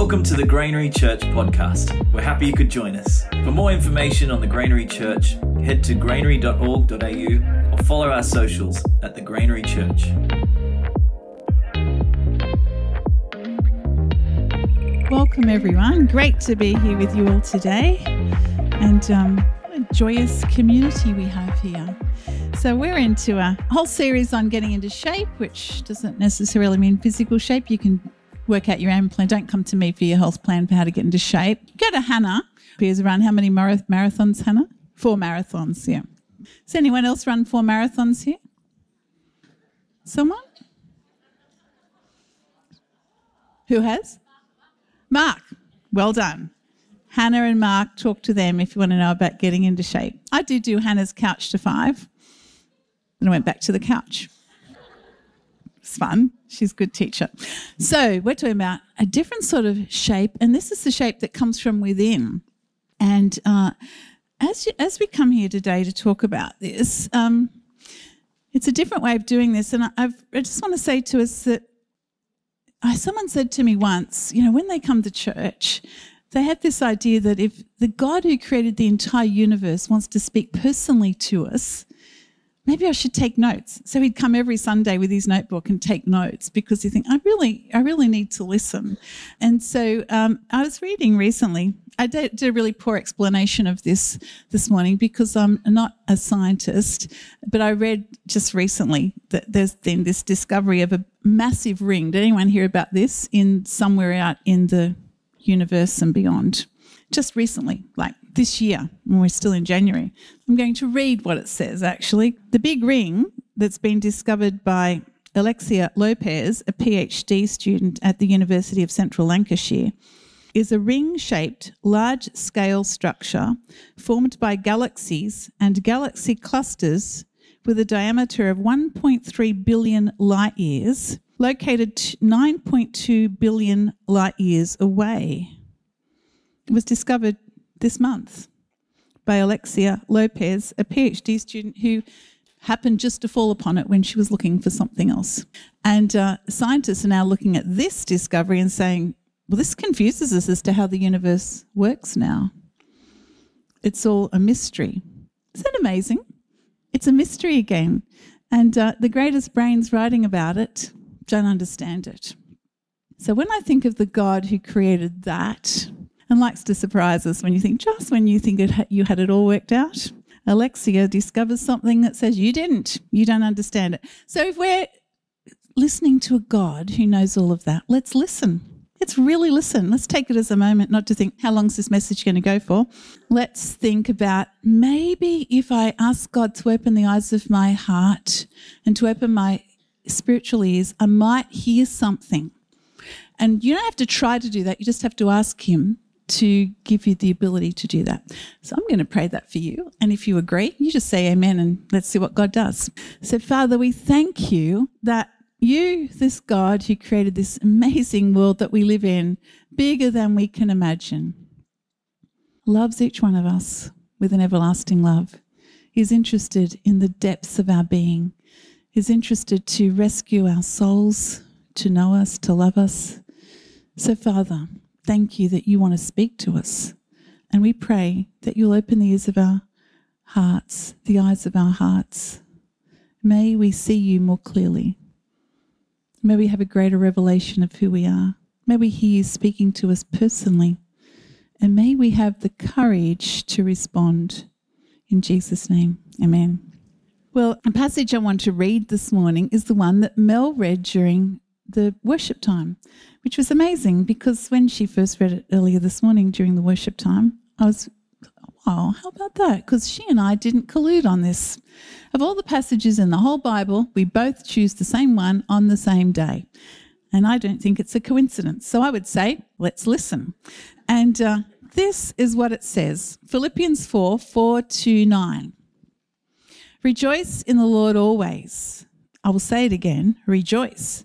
Welcome to the Granary Church podcast. We're happy you could join us. For more information on the Granary Church, head to granary.org.au or follow our socials at the Granary Church. Welcome, everyone. Great to be here with you all today. And um, a joyous community we have here. So, we're into a whole series on getting into shape, which doesn't necessarily mean physical shape. You can work out your own plan. Don't come to me for your health plan for how to get into shape. Go to Hannah, who has run how many marathons, Hannah? Four marathons, yeah. Does anyone else run four marathons here? Someone? Who has? Mark. Well done. Hannah and Mark, talk to them if you want to know about getting into shape. I did do Hannah's couch to five. Then I went back to the couch. It's fun. She's a good teacher. So we're talking about a different sort of shape, and this is the shape that comes from within. And uh, as you, as we come here today to talk about this, um, it's a different way of doing this. And I've, I just want to say to us that I, someone said to me once, you know, when they come to church, they have this idea that if the God who created the entire universe wants to speak personally to us, maybe I should take notes. So he'd come every Sunday with his notebook and take notes because you think, I really, I really need to listen. And so um, I was reading recently. I did, did, a really poor explanation of this this morning because I'm not a scientist, but I read just recently that there's been this discovery of a massive ring. Did anyone hear about this in somewhere out in the universe and beyond? Just recently, like this year, when we're still in January. I'm going to read what it says actually. The big ring that's been discovered by Alexia Lopez, a PhD student at the University of Central Lancashire, is a ring shaped, large scale structure formed by galaxies and galaxy clusters with a diameter of 1.3 billion light years, located 9.2 billion light years away. It was discovered this month by Alexia Lopez, a PhD student who happened just to fall upon it when she was looking for something else. And uh, scientists are now looking at this discovery and saying, well, this confuses us as to how the universe works now. It's all a mystery. Isn't that amazing? It's a mystery again. And uh, the greatest brains writing about it don't understand it. So when I think of the God who created that, and likes to surprise us when you think, just when you think it, you had it all worked out, Alexia discovers something that says you didn't, you don't understand it. So if we're listening to a God who knows all of that, let's listen. Let's really listen. Let's take it as a moment not to think, how long's this message going to go for? Let's think about maybe if I ask God to open the eyes of my heart and to open my spiritual ears, I might hear something. And you don't have to try to do that, you just have to ask Him to give you the ability to do that. So I'm going to pray that for you. And if you agree, you just say amen and let's see what God does. So, Father, we thank you that you, this God who created this amazing world that we live in, bigger than we can imagine, loves each one of us with an everlasting love. He's interested in the depths of our being. He's interested to rescue our souls, to know us, to love us. So, Father, thank you that you want to speak to us. And we pray that you'll open the ears of our hearts, the eyes of our hearts. May we see you more clearly. May we have a greater revelation of who we are. May we hear you speaking to us personally. And may we have the courage to respond. In Jesus' name, amen. Well, a passage I want to read this morning is the one that Mel read during the worship time, which was amazing because when she first read it earlier this morning during the worship time, I was, wow, how about that? Because she and I didn't collude on this. Of all the passages in the whole Bible, we both choose the same one on the same day. And I don't think it's a coincidence. So I would say, let's listen. And uh, this is what it says Philippians 4 4 to 9. Rejoice in the Lord always. I will say it again rejoice.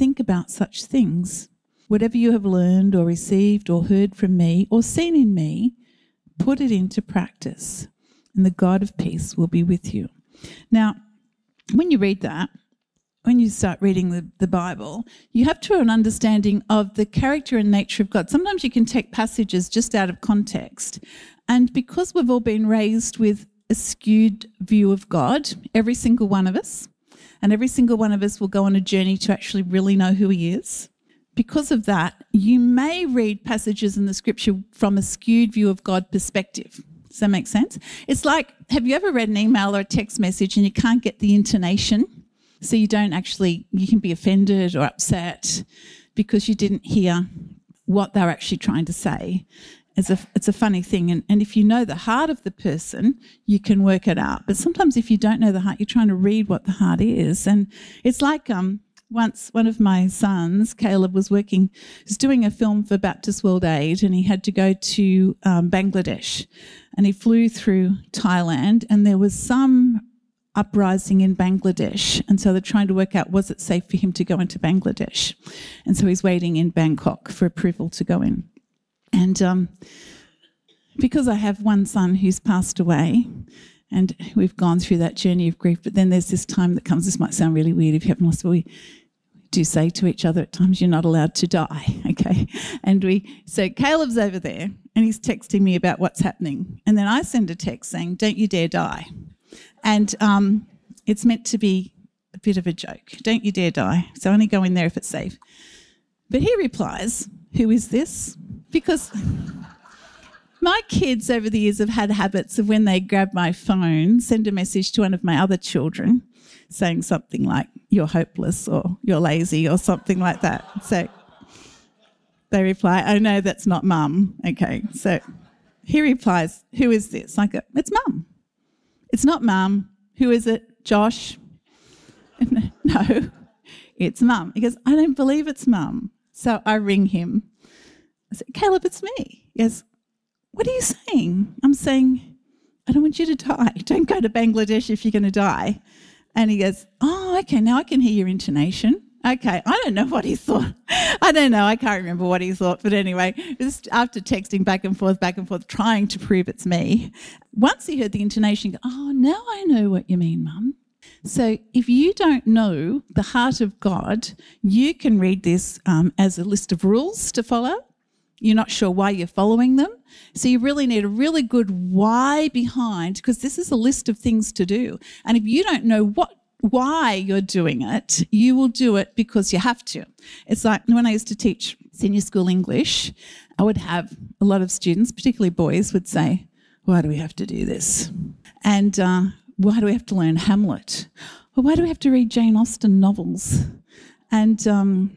think about such things. Whatever you have learned or received or heard from me or seen in me, put it into practice, and the God of peace will be with you. Now, when you read that, when you start reading the, the Bible, you have to have an understanding of the character and nature of God. Sometimes you can take passages just out of context. And because we've all been raised with a skewed view of God, every single one of us, and every single one of us will go on a journey to actually really know who He is. Because of that, you may read passages in the scripture from a skewed view of God perspective. Does that make sense? It's like, have you ever read an email or a text message and you can't get the intonation? So you don't actually, you can be offended or upset because you didn't hear what they're actually trying to say. It's a, it's a funny thing. And, and if you know the heart of the person, you can work it out. But sometimes if you don't know the heart, you're trying to read what the heart is. And it's like um, once one of my sons, Caleb, was working, was doing a film for Baptist World Aid, and he had to go to um, Bangladesh. And he flew through Thailand, and there was some uprising in Bangladesh. And so they're trying to work out was it safe for him to go into Bangladesh? And so he's waiting in Bangkok for approval to go in. And um, because I have one son who's passed away, and we've gone through that journey of grief, but then there's this time that comes, this might sound really weird if you haven't lost, but we do say to each other at times, you're not allowed to die, okay? And we, so Caleb's over there and he's texting me about what's happening. And then I send a text saying, don't you dare die. And um, it's meant to be a bit of a joke. Don't you dare die. So only go in there if it's safe. But he replies, Who is this? Because my kids over the years have had habits of when they grab my phone, send a message to one of my other children saying something like, You're hopeless or You're lazy or something like that. So they reply, Oh, no, that's not mum. Okay. So he replies, Who is this? I go, It's mum. It's not mum. Who is it? Josh? no, it's mum. He goes, I don't believe it's mum. So I ring him. I said, Caleb, it's me. He goes, What are you saying? I'm saying, I don't want you to die. Don't go to Bangladesh if you're going to die. And he goes, Oh, okay, now I can hear your intonation. Okay, I don't know what he thought. I don't know. I can't remember what he thought. But anyway, just after texting back and forth, back and forth, trying to prove it's me, once he heard the intonation, oh, now I know what you mean, Mum. So if you don't know the heart of God, you can read this um, as a list of rules to follow. You're not sure why you're following them. So you really need a really good why behind, because this is a list of things to do. And if you don't know what why you're doing it, you will do it because you have to. It's like when I used to teach senior school English, I would have a lot of students, particularly boys, would say, Why do we have to do this? And uh, why do we have to learn Hamlet? Or why do we have to read Jane Austen novels? And um,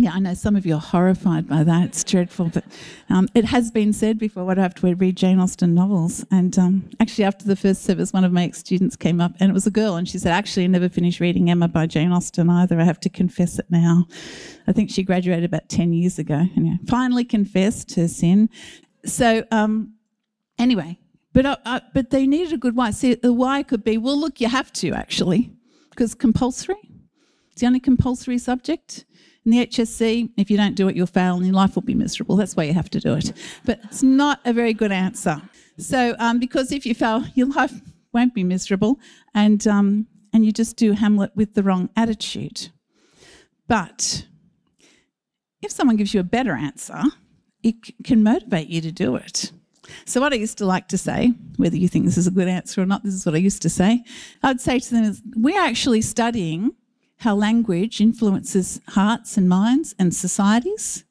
yeah, I know some of you are horrified by that. It's dreadful, but um, it has been said before. What I have to read Jane Austen novels, and um, actually, after the first service, one of my ex-students came up, and it was a girl, and she said, "Actually, I never finished reading Emma by Jane Austen either. I have to confess it now. I think she graduated about ten years ago, and finally confessed her sin." So, um, anyway, but uh, uh, but they needed a good why. See, the why could be, well, look, you have to actually, because compulsory. It's the only compulsory subject in the HSC, if you don't do it, you'll fail and your life will be miserable. That's why you have to do it. But it's not a very good answer. So, um, because if you fail, your life won't be miserable, and um, and you just do Hamlet with the wrong attitude. But if someone gives you a better answer, it can motivate you to do it. So, what I used to like to say, whether you think this is a good answer or not, this is what I used to say. I'd say to them, is, We're actually studying how language influences hearts and minds and societies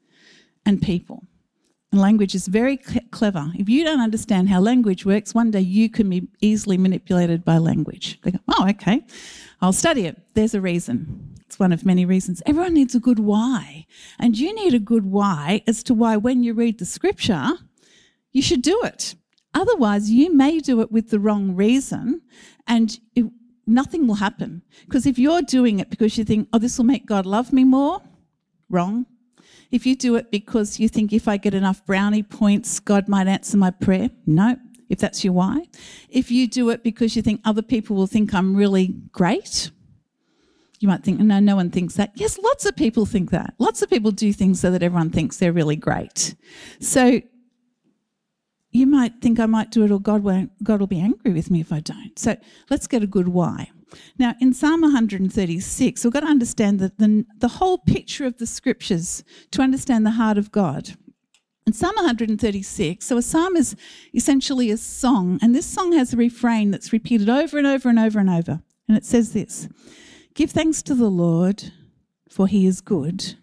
and people. And language is very clever. If you don't understand how language works, one day you can be easily manipulated by language. They go, oh, okay, I'll study it. There's a reason. It's one of many reasons. Everyone needs a good why. And you need a good why as to why, when you read the scripture, you should do it. Otherwise, you may do it with the wrong reason and it nothing will happen. Because if you're doing it because you think, oh, this will make God love me more, wrong. If you do it because you think if I get enough brownie points, God might answer my prayer, no, if that's your why. If you do it because you think other people will think I'm really great, you might think, no, no one thinks that. Yes, lots of people think that. Lots of people do things so that everyone thinks they're really great. So you might think I might do it or God won't, God will be angry with me if I don't. So let's get a good why. Now, in Psalm 136, we've got to understand the, the, the whole picture of the scriptures to understand the heart of God. In Psalm 136, so a psalm is essentially a song, and this song has a refrain that's repeated over and over and over and over. And it says this Give thanks to the Lord, for he is good.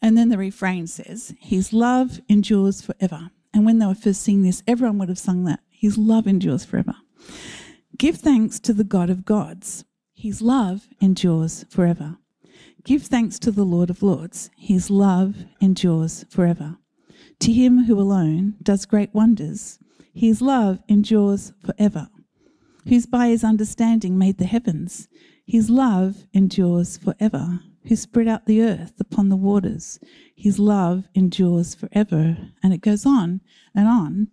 And then the refrain says, His love endures forever. And when they were first singing this, everyone would have sung that. His love endures forever. Give thanks to the God of gods. His love endures forever. Give thanks to the Lord of lords. His love endures forever. To him who alone does great wonders, his love endures forever. Who's by his understanding made the heavens, his love endures forever. Who spread out the earth upon the waters. His love endures forever. And it goes on and on.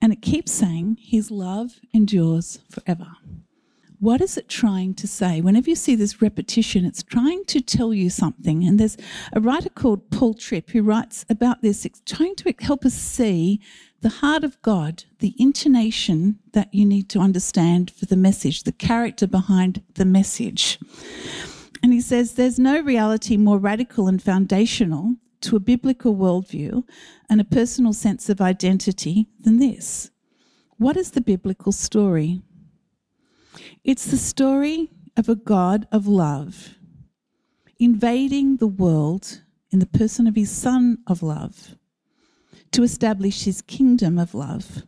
And it keeps saying, His love endures forever. What is it trying to say? Whenever you see this repetition, it's trying to tell you something. And there's a writer called Paul Tripp who writes about this, it's trying to help us see the heart of God, the intonation that you need to understand for the message, the character behind the message. And he says there's no reality more radical and foundational to a biblical worldview and a personal sense of identity than this. What is the biblical story? It's the story of a God of love invading the world in the person of his Son of love to establish his kingdom of love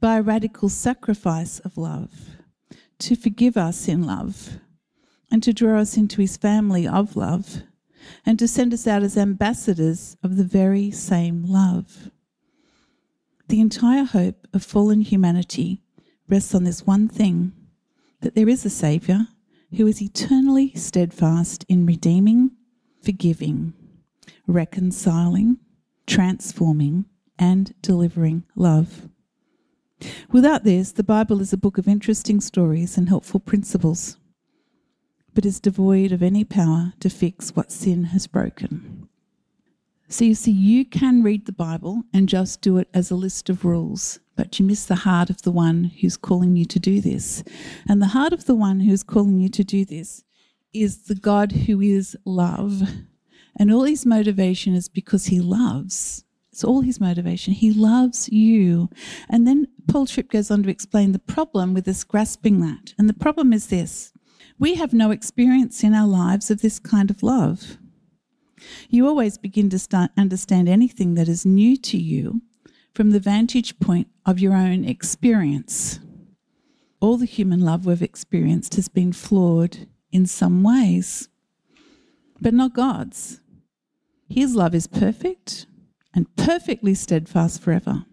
by a radical sacrifice of love, to forgive us in love, and to draw us into his family of love, and to send us out as ambassadors of the very same love. The entire hope of fallen humanity rests on this one thing that there is a Saviour who is eternally steadfast in redeeming, forgiving, reconciling, transforming, and delivering love. Without this, the Bible is a book of interesting stories and helpful principles, but is devoid of any power to fix what sin has broken. So you see, you can read the Bible and just do it as a list of rules, but you miss the heart of the one who's calling you to do this. And the heart of the one who's calling you to do this is the God who is love. And all his motivation is because he loves. It's all his motivation. He loves you. And then Paul Tripp goes on to explain the problem with us grasping that. And the problem is this we have no experience in our lives of this kind of love. You always begin to understand anything that is new to you from the vantage point of your own experience. All the human love we've experienced has been flawed in some ways, but not God's. His love is perfect and perfectly steadfast forever.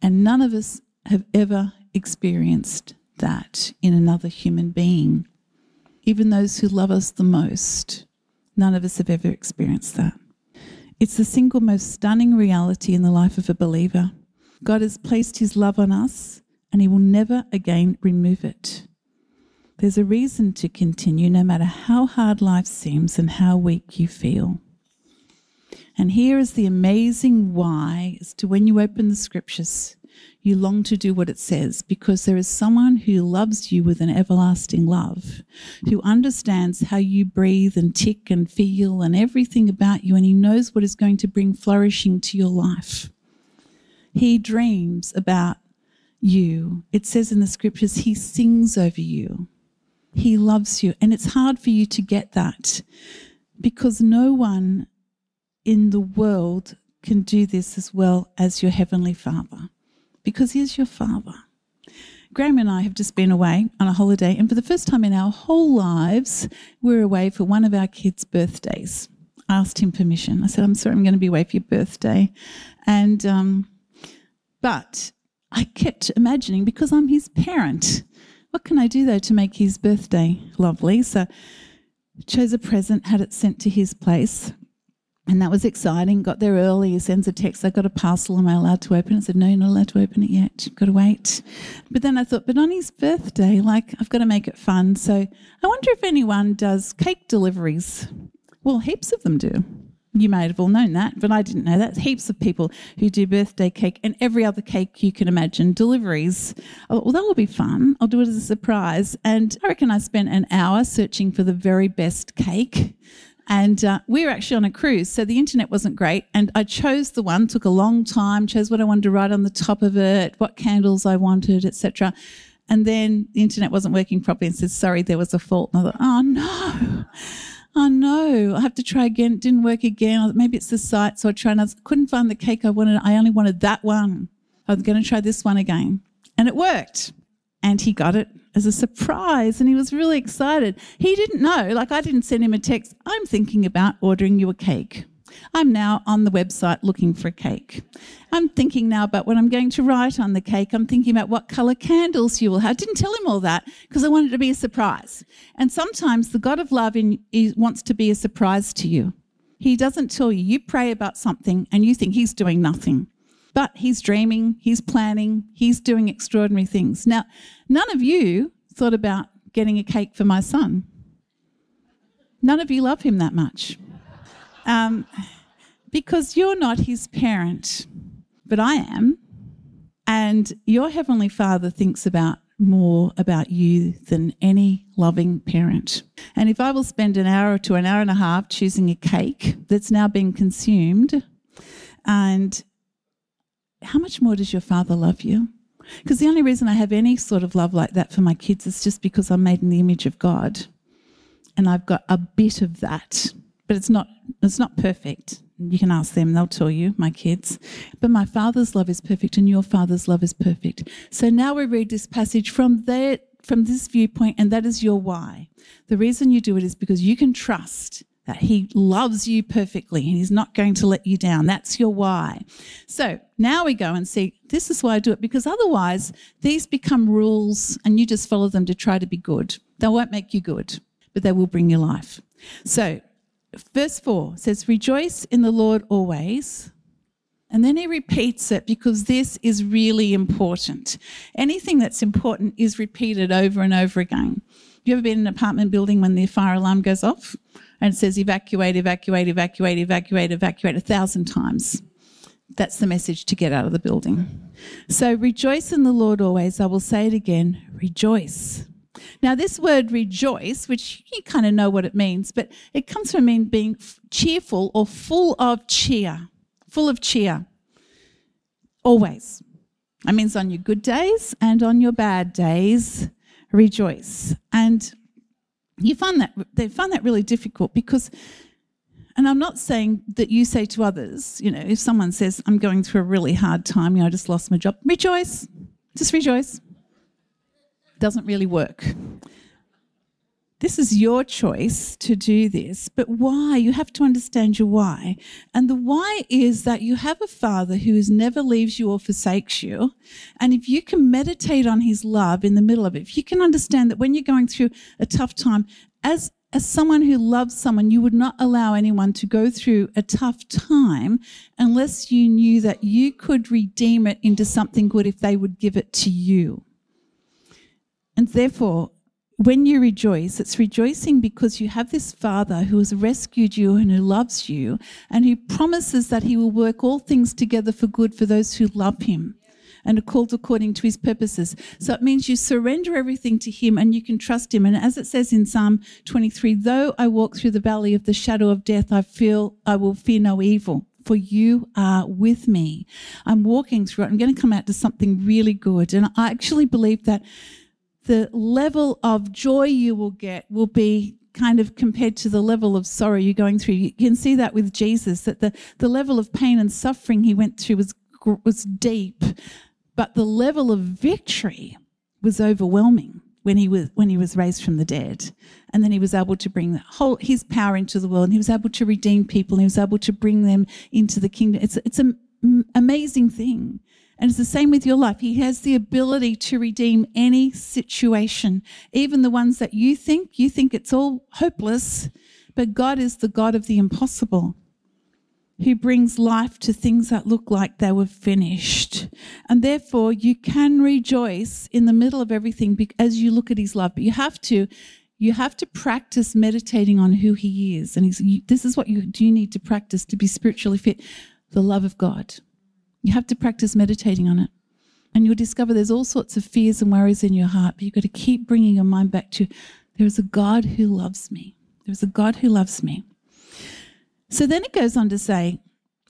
And none of us have ever experienced that in another human being. Even those who love us the most, none of us have ever experienced that. It's the single most stunning reality in the life of a believer. God has placed his love on us and he will never again remove it. There's a reason to continue no matter how hard life seems and how weak you feel. And here is the amazing why as to when you open the scriptures, you long to do what it says because there is someone who loves you with an everlasting love, who understands how you breathe and tick and feel and everything about you, and he knows what is going to bring flourishing to your life. He dreams about you. It says in the scriptures, he sings over you. He loves you. And it's hard for you to get that because no one in the world can do this as well as your Heavenly Father because He is your Father. Graham and I have just been away on a holiday, and for the first time in our whole lives, we're away for one of our kids' birthdays. I asked him permission. I said, I'm sorry, I'm going to be away for your birthday. And, um, but I kept imagining because I'm his parent, what can I do though to make his birthday lovely? So chose a present, had it sent to his place, And that was exciting. Got there early. He sends a text. I got a parcel. Am I allowed to open it? I said, No, you're not allowed to open it yet. You've Got to wait. But then I thought, but on his birthday, like, I've got to make it fun. So I wonder if anyone does cake deliveries. Well, heaps of them do. You may have all known that, but I didn't know that. Heaps of people who do birthday cake and every other cake you can imagine, deliveries. Oh, well, that will be fun. I'll do it as a surprise. And I reckon I spent an hour searching for the very best cake. And uh, we were actually on a cruise, so the internet wasn't great. And I chose the one, took a long time, chose what I wanted to write on the top of it, what candles I wanted, etc. And then the internet wasn't working properly and said, sorry, there was a fault. And I thought, oh no oh no, I have to try again. It didn't work again. Maybe it's the site. So I tried and I couldn't find the cake I wanted. I only wanted that one. I was going to try this one again. And it worked. And he got it as a surprise and he was really excited. He didn't know, like I didn't send him a text, I'm thinking about ordering you a cake. I'm now on the website looking for a cake. I'm thinking now about what I'm going to write on the cake. I'm thinking about what colour candles you will have. I didn't tell him all that because I wanted to be a surprise. And sometimes the God of love in, wants to be a surprise to you. He doesn't tell you. You pray about something and you think he's doing nothing. But he's dreaming, he's planning, he's doing extraordinary things. Now, none of you thought about getting a cake for my son. None of you love him that much. Um, because you're not his parent, but I am. And your Heavenly Father thinks about more about you than any loving parent. And if I will spend an hour to an hour and a half choosing a cake that's now been consumed, and how much more does your Father love you? Because the only reason I have any sort of love like that for my kids is just because I'm made in the image of God. And I've got a bit of that but it's not it's not perfect. You can ask them, they'll tell you, my kids. But my father's love is perfect and your father's love is perfect. So now we read this passage from there from this viewpoint, and that is your why. The reason you do it is because you can trust that he loves you perfectly and he's not going to let you down. That's your why. So now we go and see this is why I do it because otherwise these become rules and you just follow them to try to be good. They won't make you good, but they will bring you life. So verse 4 says, Rejoice in the Lord always. And then he repeats it because this is really important. Anything that's important is repeated over and over again. You ever been in an apartment building when the fire alarm goes off and says evacuate, evacuate, evacuate, evacuate, evacuate a thousand times? That's the message to get out of the building. So rejoice in the Lord always. I will say it again rejoice. Now, this word rejoice, which you kind of know what it means, but it comes from being cheerful or full of cheer, full of cheer. Always. That means on your good days and on your bad days, rejoice. And you find that they find that really difficult because and I'm not saying that you say to others, you know, if someone says, I'm going through a really hard time, you know, I just lost my job, rejoice. Just rejoice doesn't really work. This is your choice to do this, but why? You have to understand your why. And the why is that you have a father who never leaves you or forsakes you. And if you can meditate on his love in the middle of it, if you can understand that when you're going through a tough time, as as someone who loves someone, you would not allow anyone to go through a tough time unless you knew that you could redeem it into something good if they would give it to you. And therefore, when you rejoice, it's rejoicing because you have this Father who has rescued you and who loves you and who promises that he will work all things together for good for those who love him and are called according to his purposes. So it means you surrender everything to him and you can trust him. And as it says in Psalm 23, though I walk through the valley of the shadow of death, I feel I will fear no evil. For you are with me. I'm walking through it. I'm going to come out to something really good. And I actually believe that the level of joy you will get will be kind of compared to the level of sorrow you're going through. You can see that with Jesus, that the, the level of pain and suffering he went through was, was deep, but the level of victory was overwhelming when he was when he was raised from the dead and then he was able to bring whole his power into the world and he was able to redeem people and he was able to bring them into the kingdom it's it's an amazing thing and it's the same with your life. He has the ability to redeem any situation, even the ones that you think, you think it's all hopeless, but God is the God of the impossible. who brings life to things that look like they were finished. And therefore, you can rejoice in the middle of everything as you look at his love. But you have to. You have to practice meditating on who he is. And this is what you do need to practice to be spiritually fit the love of God. You have to practice meditating on it. And you'll discover there's all sorts of fears and worries in your heart, but you've got to keep bringing your mind back to there is a God who loves me. There's a God who loves me. So then it goes on to say,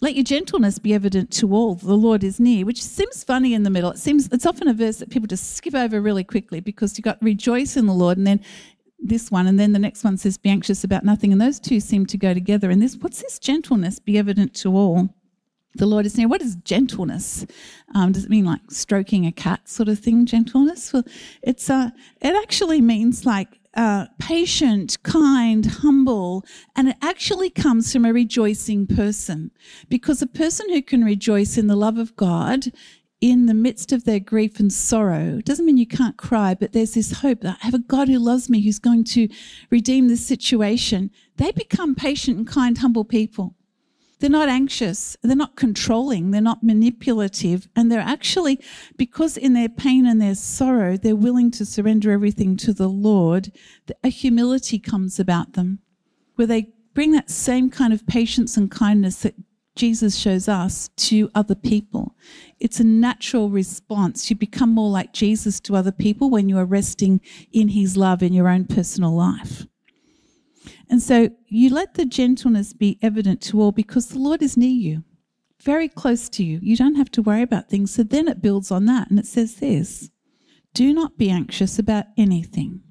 let your gentleness be evident to all. The Lord is near, which seems funny in the middle. It seems it's often a verse that people just skip over really quickly because you've got rejoice in the Lord, and then this one, and then the next one says be anxious about nothing, and those two seem to go together. And this, what's this gentleness be evident to all? The Lord is near. What is gentleness? Um, does it mean like stroking a cat sort of thing? Gentleness? Well, it's uh, it actually means like uh, patient, kind, humble, and it actually comes from a rejoicing person. Because a person who can rejoice in the love of God in the midst of their grief and sorrow doesn't mean you can't cry, but there's this hope that I have a God who loves me, who's going to redeem this situation. They become patient and kind, humble people. They're not anxious. They're not controlling. They're not manipulative. And they're actually, because in their pain and their sorrow, they're willing to surrender everything to the Lord, a humility comes about them where they bring that same kind of patience and kindness that Jesus shows us to other people. It's a natural response. You become more like Jesus to other people when you are resting in his love in your own personal life. And so you let the gentleness be evident to all because the Lord is near you, very close to you. You don't have to worry about things. So then it builds on that and it says this Do not be anxious about anything,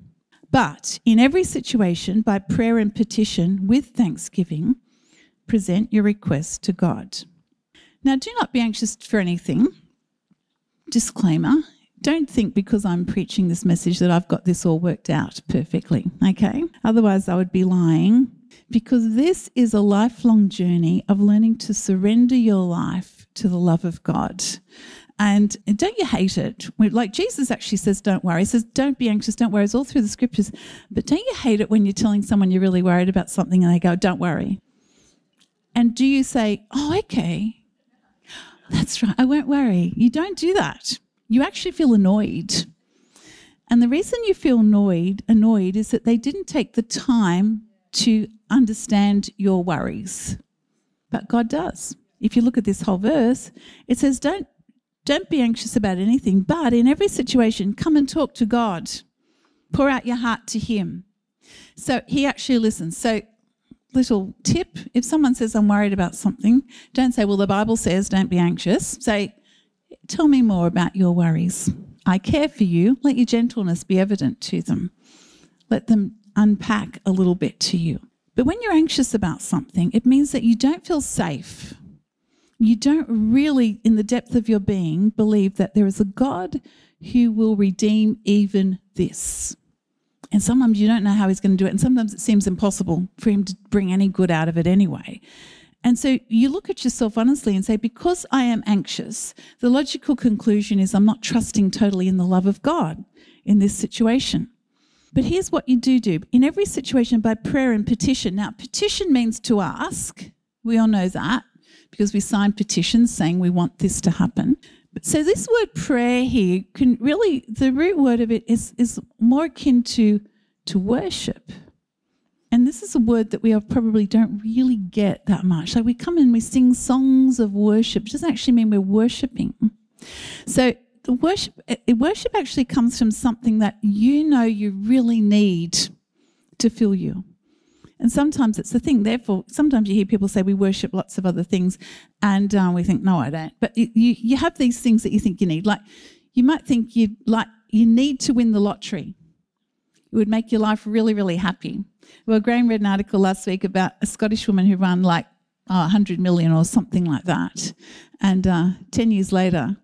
but in every situation, by prayer and petition with thanksgiving, present your requests to God. Now, do not be anxious for anything. Disclaimer don't think because I'm preaching this message that I've got this all worked out perfectly, okay? Otherwise, I would be lying because this is a lifelong journey of learning to surrender your life to the love of God. And don't you hate it? Like Jesus actually says, don't worry. He says, don't be anxious, don't worry. It's all through the scriptures. But don't you hate it when you're telling someone you're really worried about something and they go, don't worry? And do you say, oh, okay, that's right, I won't worry? You don't do that you actually feel annoyed. And the reason you feel annoyed, annoyed is that they didn't take the time to understand your worries. But God does. If you look at this whole verse, it says, Don't don't be anxious about anything, but in every situation, come and talk to God. Pour out your heart to Him. So He actually listens. So, little tip if someone says, I'm worried about something, don't say, Well, the Bible says, don't be anxious. Say, Tell me more about your worries. I care for you. Let your gentleness be evident to them. Let them unpack a little bit to you. But when you're anxious about something, it means that you don't feel safe. You don't really, in the depth of your being, believe that there is a God who will redeem even this. And sometimes you don't know how he's going to do it. And sometimes it seems impossible for him to bring any good out of it anyway. And so you look at yourself honestly and say, because I am anxious, the logical conclusion is I'm not trusting totally in the love of God in this situation. But here's what you do do in every situation by prayer and petition. Now, petition means to ask. We all know that because we sign petitions saying we want this to happen. So this word prayer here can really the root word of it is is more akin to to worship. This is a word that we probably don't really get that much. Like we come and we sing songs of worship. It doesn't actually mean we're worshiping. So the worship eh, worship actually comes from something that you know you really need to fill you. And sometimes it's the thing. Therefore, sometimes you hear people say we worship lots of other things, and um, we think, no, I don't. But you, you have these things that you think you need. Like you might think you like you need to win the lottery. It would make your life really, really happy. Well, Graham read an article last week about a Scottish woman who won like oh, 100 million or something like that. And uh, 10 years later,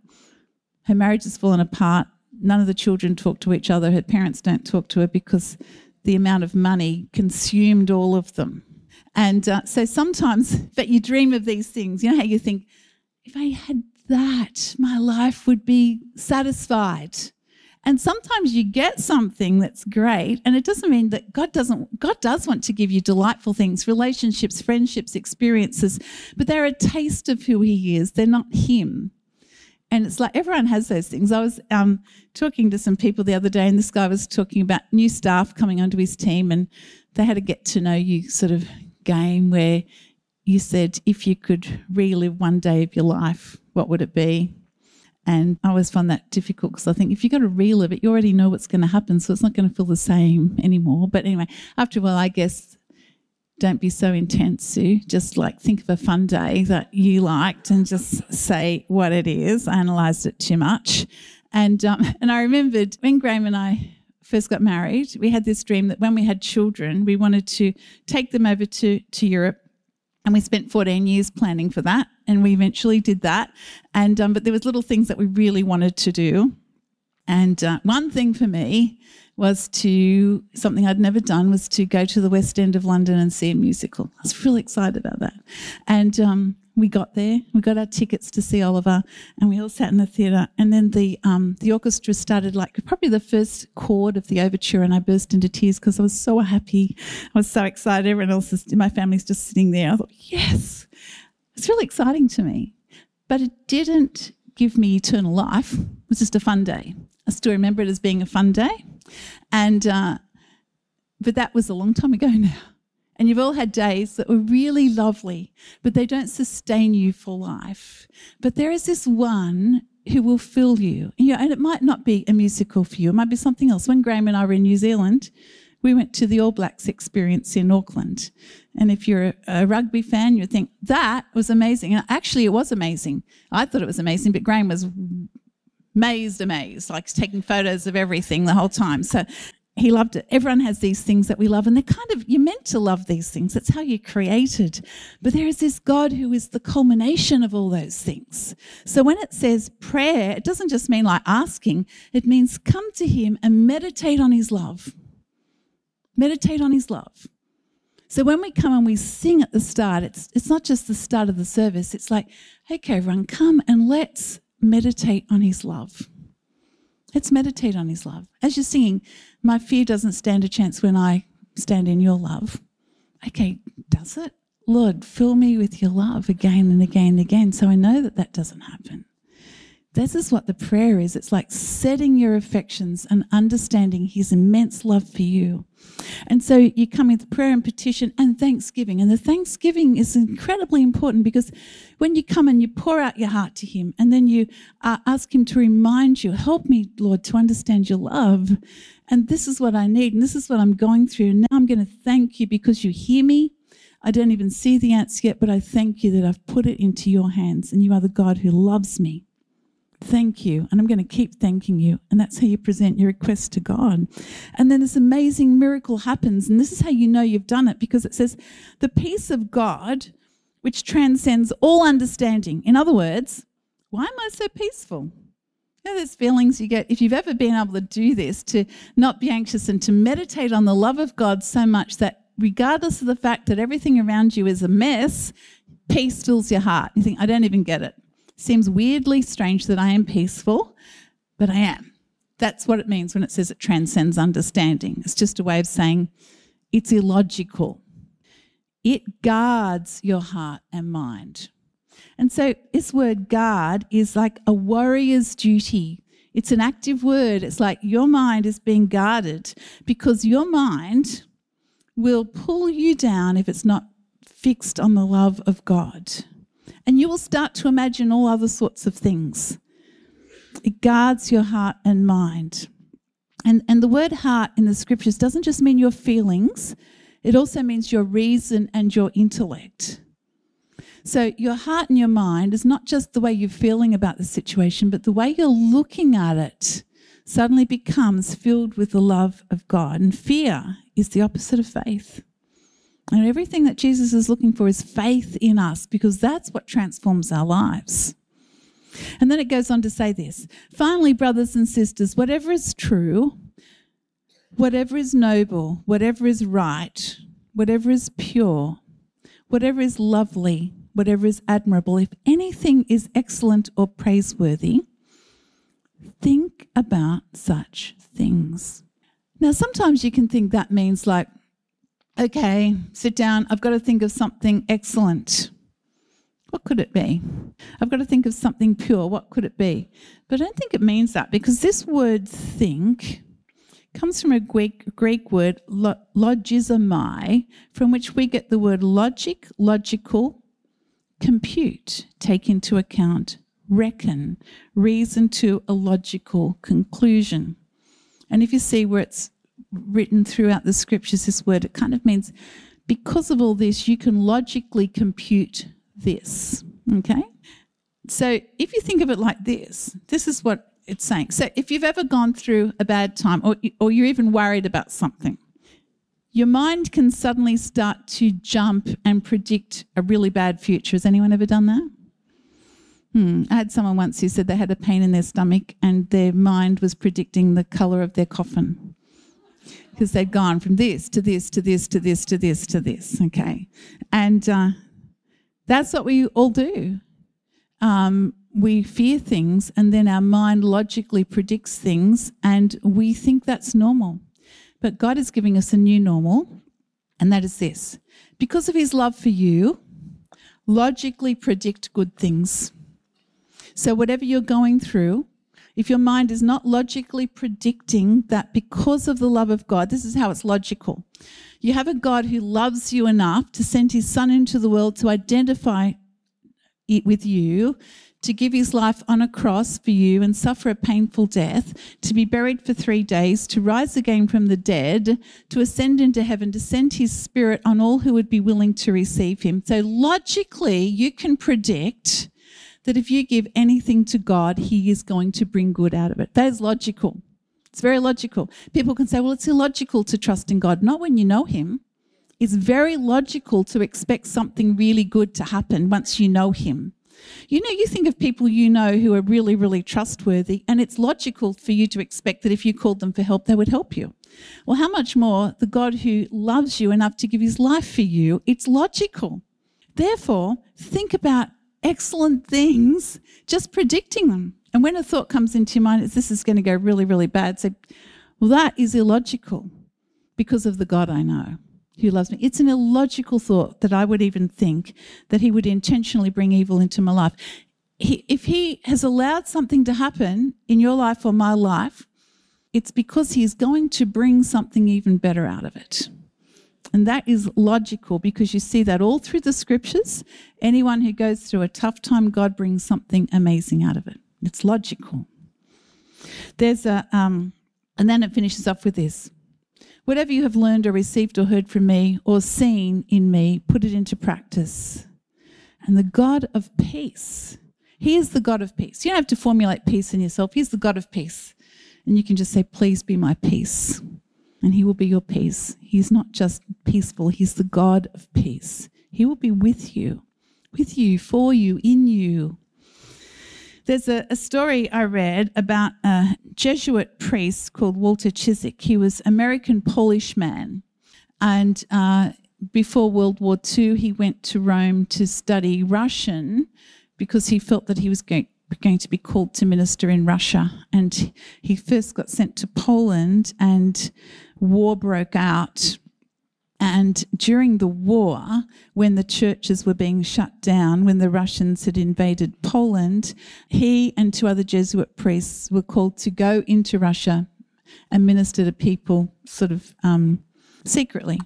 her marriage has fallen apart. None of the children talk to each other. Her parents don't talk to her because the amount of money consumed all of them. And uh, so sometimes, but you dream of these things. You know how you think, if I had that, my life would be satisfied. And sometimes you get something that's great, and it doesn't mean that God doesn't, God does want to give you delightful things, relationships, friendships, experiences, but they're a taste of who He is. They're not Him. And it's like everyone has those things. I was um, talking to some people the other day, and this guy was talking about new staff coming onto his team, and they had a get to know you sort of game where you said, if you could relive one day of your life, what would it be? And I always find that difficult because I think if you've got to relive it, you already know what's going to happen. So it's not going to feel the same anymore. But anyway, after a while, I guess don't be so intense, Sue. Just like think of a fun day that you liked and just say what it is. I analysed it too much. And, um, and I remembered when Graham and I first got married, we had this dream that when we had children, we wanted to take them over to, to Europe and we spent 14 years planning for that and we eventually did that. And um, but there was little things that we really wanted to do. And uh, one thing for me was to something I'd never done was to go to the West End of London and see a musical. I was really excited about that, and um, we got there. We got our tickets to see Oliver, and we all sat in the theatre. And then the um, the orchestra started like probably the first chord of the overture, and I burst into tears because I was so happy. I was so excited. Everyone else, is, my family's just sitting there. I thought, yes, it's really exciting to me, but it didn't give me eternal life. It was just a fun day. I still remember it as being a fun day. And, uh, but that was a long time ago now. And you've all had days that were really lovely, but they don't sustain you for life. But there is this one who will fill you. you know, and it might not be a musical for you, it might be something else. When Graham and I were in New Zealand, we went to the All Blacks experience in Auckland. And if you're a, rugby fan, you'd think that was amazing. And actually, it was amazing. I thought it was amazing, but Graham was mazed amazed, like taking photos of everything the whole time. So he loved it. Everyone has these things that we love, and they're kind of, you're meant to love these things. That's how you're created. But there is this God who is the culmination of all those things. So when it says prayer, it doesn't just mean like asking, it means come to him and meditate on his love. Meditate on his love. So when we come and we sing at the start, it's, it's not just the start of the service. It's like, okay, everyone, come and let's meditate on his love. Let's meditate on his love. As you're singing, my fear doesn't stand a chance when I stand in your love. Okay, does it? Lord, fill me with your love again and again and again so I know that that doesn't happen. This is what the prayer is. It's like setting your affections and understanding his immense love for you. And so you come with prayer and petition and thanksgiving. And the thanksgiving is incredibly important because when you come and you pour out your heart to him and then you uh, ask him to remind you, help me, Lord, to understand your love. And this is what I need. And this is what I'm going through. And now I'm going to thank you because you hear me. I don't even see the answer yet, but I thank you that I've put it into your hands and you are the God who loves me Thank you. And I'm going to keep thanking you. And that's how you present your request to God. And then this amazing miracle happens. And this is how you know you've done it because it says, the peace of God, which transcends all understanding. In other words, why am I so peaceful? You know, there's feelings you get if you've ever been able to do this, to not be anxious and to meditate on the love of God so much that regardless of the fact that everything around you is a mess, peace fills your heart. You think, I don't even get it. Seems weirdly strange that I am peaceful, but I am. That's what it means when it says it transcends understanding. It's just a way of saying it's illogical. It guards your heart and mind. And so, this word guard is like a warrior's duty. It's an active word. It's like your mind is being guarded because your mind will pull you down if it's not fixed on the love of God and you will start to imagine all other sorts of things. It guards your heart and mind. And, and the word heart in the scriptures doesn't just mean your feelings, it also means your reason and your intellect. So, your heart and your mind is not just the way you're feeling about the situation, but the way you're looking at it suddenly becomes filled with the love of God. And fear is the opposite of faith. And everything that Jesus is looking for is faith in us because that's what transforms our lives. And then it goes on to say this finally, brothers and sisters, whatever is true, whatever is noble, whatever is right, whatever is pure, whatever is lovely, whatever is admirable, if anything is excellent or praiseworthy, Think about such things. Now, sometimes you can think that means like, okay, sit down, I've got to think of something excellent. What could it be? I've got to think of something pure. What could it be? But I don't think it means that because this word think comes from a Greek, Greek word, logizomai, from which we get the word logic, logical, compute, take into account, reckon, reason to a logical conclusion. And if you see where it's written throughout the scriptures, this word, it kind of means because of all this, you can logically compute this. Okay? So if you think of it like this, this is what it's saying. So if you've ever gone through a bad time or, or you're even worried about something, your mind can suddenly start to jump and predict a really bad future. Has anyone ever done that? Hmm. I had someone once who said they had a pain in their stomach and their mind was predicting the colour of their coffin because they'd gone from this to this to this to this to this to this. Okay. And uh, that's what we all do. Um, we fear things and then our mind logically predicts things and we think that's normal. But God is giving us a new normal, and that is this because of his love for you, logically predict good things. So, whatever you're going through, if your mind is not logically predicting that because of the love of God, this is how it's logical. You have a God who loves you enough to send his son into the world to identify it with you to give his life on a cross for you and suffer a painful death, to be buried for three days, to rise again from the dead, to ascend into heaven, to send his spirit on all who would be willing to receive him. So logically, you can predict that if you give anything to God, he is going to bring good out of it. That is logical. It's very logical. People can say, well, it's illogical to trust in God. Not when you know him. It's very logical to expect something really good to happen once you know him. You know, you think of people you know who are really, really trustworthy, and it's logical for you to expect that if you called them for help, they would help you. Well, how much more the God who loves you enough to give his life for you? It's logical. Therefore, think about excellent things, just predicting them. And when a thought comes into your mind, it's this is going to go really, really bad, say, well, that is illogical because of the God I know who loves me. It's an illogical thought that I would even think that he would intentionally bring evil into my life. He, if he has allowed something to happen in your life or my life, it's because he is going to bring something even better out of it. And that is logical because you see that all through the scriptures. Anyone who goes through a tough time, God brings something amazing out of it. It's logical. There's a, um, and then it finishes off with this Whatever you have learned or received or heard from me or seen in me, put it into practice. And the God of peace, He is the God of peace. You don't have to formulate peace in yourself. He's the God of peace. And you can just say, Please be my peace. And He will be your peace. He's not just peaceful, He's the God of peace. He will be with you, with you, for you, in you. There's a, a, story I read about a Jesuit priest called Walter Ciszek. He was an American Polish man, and uh, before World War II, he went to Rome to study Russian because he felt that he was going, going to be called to minister in Russia. And he first got sent to Poland, and war broke out and during the war, when the churches were being shut down, when the Russians had invaded Poland, he and two other Jesuit priests were called to go into Russia and minister to people sort of um, secretly.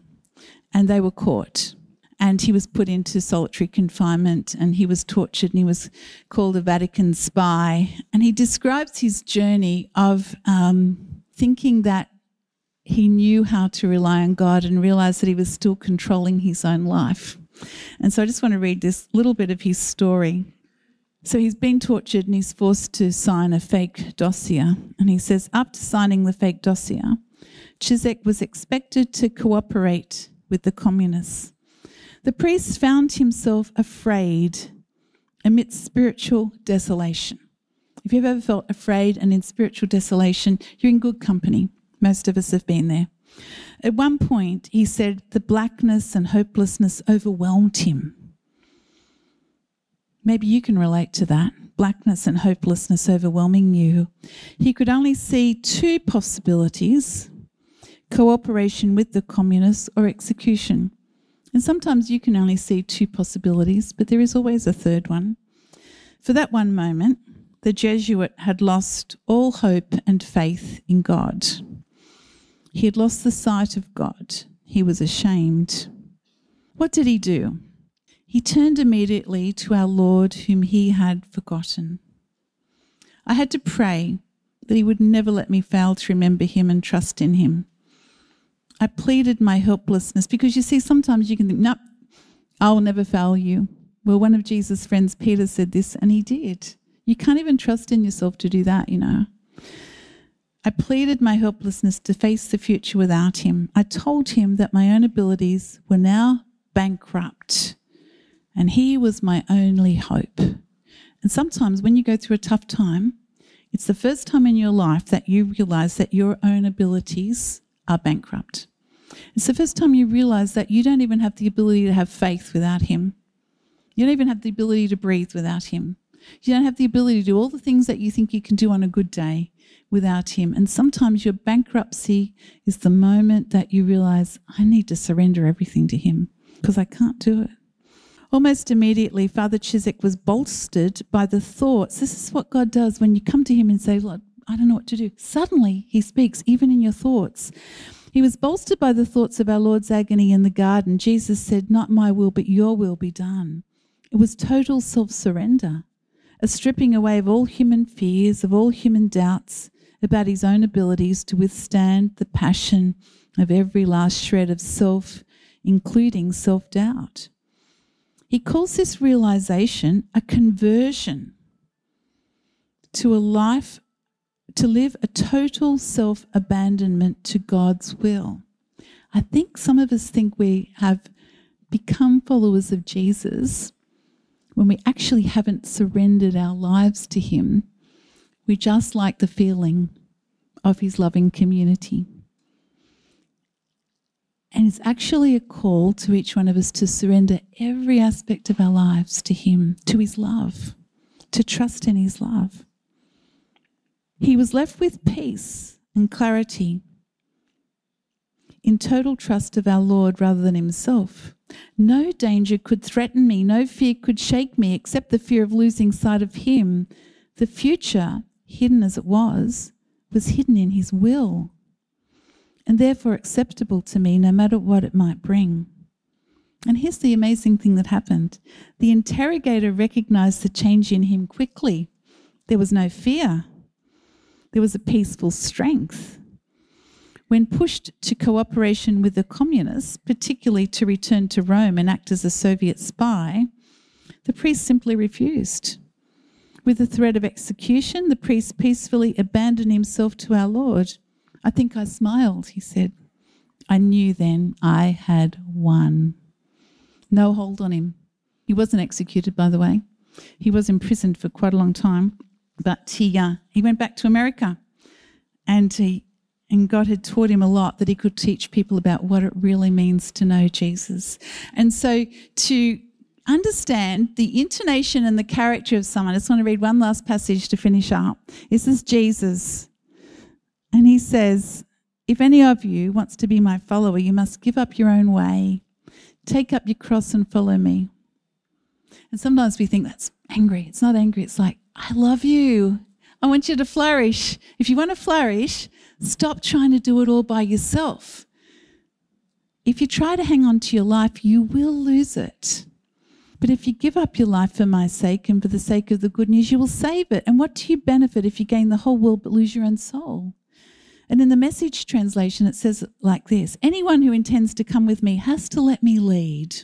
And they were caught. And he was put into solitary confinement and he was tortured and he was called a Vatican spy. And he describes his journey of um, thinking that he knew how to rely on God and realized that he was still controlling his own life. And so I just want to read this little bit of his story. So he's been tortured and he's forced to sign a fake dossier. And he says, after signing the fake dossier, Ciszek was expected to cooperate with the communists. The priest found himself afraid amidst spiritual desolation. If you've ever felt afraid and in spiritual desolation, you're in good company. Most of us have been there. At one point, he said the blackness and hopelessness overwhelmed him. Maybe you can relate to that blackness and hopelessness overwhelming you, he could only see two possibilities cooperation with the communists or execution. And sometimes you can only see two possibilities, but there is always a third one. For that one moment, the Jesuit had lost all hope and faith in God. He had lost the sight of God. He was ashamed. What did he do? He turned immediately to our Lord, whom he had forgotten. I had to pray that he would never let me fail to remember him and trust in him. I pleaded my helplessness because you see, sometimes you can think, nope, I will never fail you. Well, one of Jesus' friends, Peter, said this, and he did. You can't even trust in yourself to do that, you know. I pleaded my helplessness to face the future without him. I told him that my own abilities were now bankrupt and He was my only hope. And sometimes when you go through a tough time, it's the first time in your life that you realize that your own abilities are bankrupt. It's the first time you realize that you don't even have the ability to have faith without Him. You don't even have the ability to breathe without Him. You don't have the ability to do all the things that you think you can do on a good day without Him. And sometimes your bankruptcy is the moment that you realize, I need to surrender everything to Him because I can't do it. Almost immediately, Father Ciszek was bolstered by the thoughts. This is what God does when you come to Him and say, Lord, I don't know what to do. Suddenly, He speaks, even in your thoughts. He was bolstered by the thoughts of our Lord's agony in the garden. Jesus said, Not my will, but your will be done. It was total self surrender, a stripping away of all human fears, of all human doubts about his own abilities to withstand the passion of every last shred of self, including self doubt. He calls this realization a conversion to a life, to live a total self abandonment to God's will. I think some of us think we have become followers of Jesus when we actually haven't surrendered our lives to Him. We just like the feeling of His loving community. And it's actually a call to each one of us to surrender every aspect of our lives to Him, to His love, to trust in His love. He was left with peace and clarity in total trust of our Lord rather than himself. No danger could threaten me, no fear could shake me except the fear of losing sight of Him. The future, hidden as it was, was hidden in His will and therefore acceptable to me no matter what it might bring. And here's the amazing thing that happened the interrogator recognized the change in him quickly. There was no fear, there was a peaceful strength. When pushed to cooperation with the communists, particularly to return to Rome and act as a Soviet spy, the priest simply refused. With the threat of execution, the priest peacefully abandoned himself to our Lord. I think I smiled, he said. I knew then I had won. No hold on him. He wasn't executed, by the way. He was imprisoned for quite a long time, but he, uh, he went back to America and, he, and God had taught him a lot that he could teach people about what it really means to know Jesus. And so to understand the intonation and the character of someone, I just want to read one last passage to finish up. This is Jesus. And he says, If any of you wants to be my follower, you must give up your own way, take up your cross and follow me. And sometimes we think that's angry. It's not angry, it's like, I love you. I want you to flourish. If you want to flourish, stop trying to do it all by yourself. If you try to hang on to your life, you will lose it. But if you give up your life for my sake and for the sake of the good news, you will save it. And what do you benefit if you gain the whole world but lose your own soul? And in the message translation, it says like this Anyone who intends to come with me has to let me lead.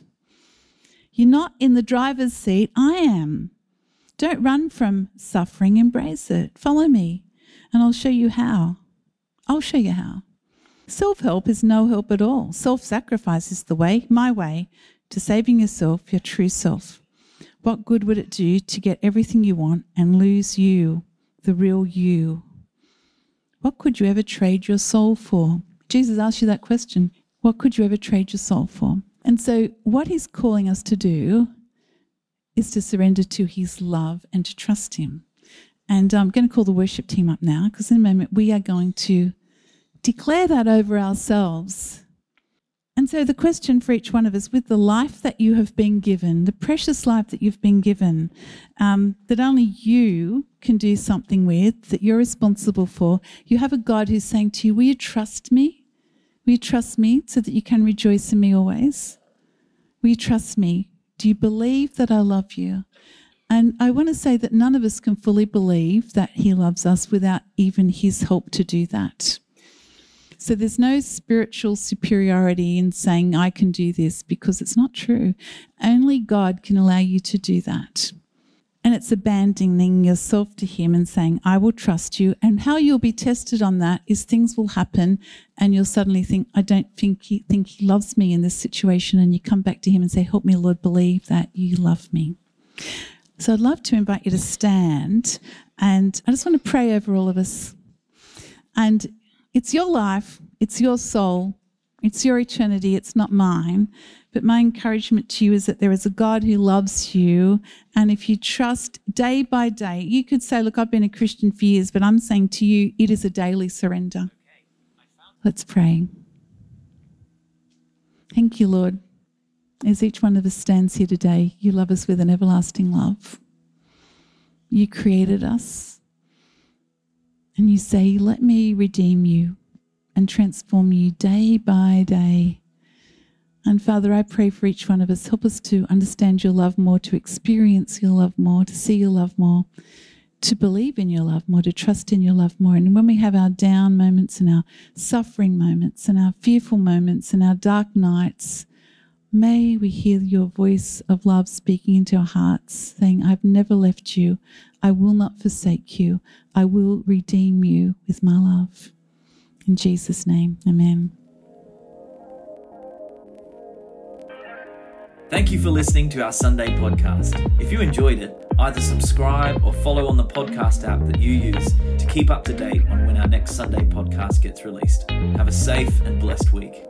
You're not in the driver's seat, I am. Don't run from suffering, embrace it. Follow me, and I'll show you how. I'll show you how. Self help is no help at all. Self sacrifice is the way, my way, to saving yourself, your true self. What good would it do to get everything you want and lose you, the real you? What could you ever trade your soul for? Jesus asked you that question. What could you ever trade your soul for? And so, what he's calling us to do is to surrender to his love and to trust him. And I'm going to call the worship team up now because in a moment we are going to declare that over ourselves. And so, the question for each one of us with the life that you have been given, the precious life that you've been given, um, that only you can do something with, that you're responsible for, you have a God who's saying to you, Will you trust me? Will you trust me so that you can rejoice in me always? Will you trust me? Do you believe that I love you? And I want to say that none of us can fully believe that He loves us without even His help to do that. So there's no spiritual superiority in saying, I can do this, because it's not true. Only God can allow you to do that. And it's abandoning yourself to Him and saying, I will trust you. And how you'll be tested on that is things will happen and you'll suddenly think, I don't think He, think he loves me in this situation. And you come back to Him and say, Help me, Lord, believe that you love me. So I'd love to invite you to stand. And I just want to pray over all of us. And it's your life, it's your soul, it's your eternity, it's not mine. But my encouragement to you is that there is a God who loves you. And if you trust day by day, you could say, Look, I've been a Christian for years, but I'm saying to you, it is a daily surrender. Let's pray. Thank you, Lord. As each one of us stands here today, you love us with an everlasting love. You created us. And you say, Let me redeem you and transform you day by day. And Father, I pray for each one of us. Help us to understand your love more, to experience your love more, to see your love more, to believe in your love more, to trust in your love more. And when we have our down moments and our suffering moments and our fearful moments and our dark nights, may we hear your voice of love speaking into our hearts, saying, I've never left you. I will not forsake you. I will redeem you with my love. In Jesus' name, amen. Thank you for listening to our Sunday podcast. If you enjoyed it, either subscribe or follow on the podcast app that you use to keep up to date on when our next Sunday podcast gets released. Have a safe and blessed week.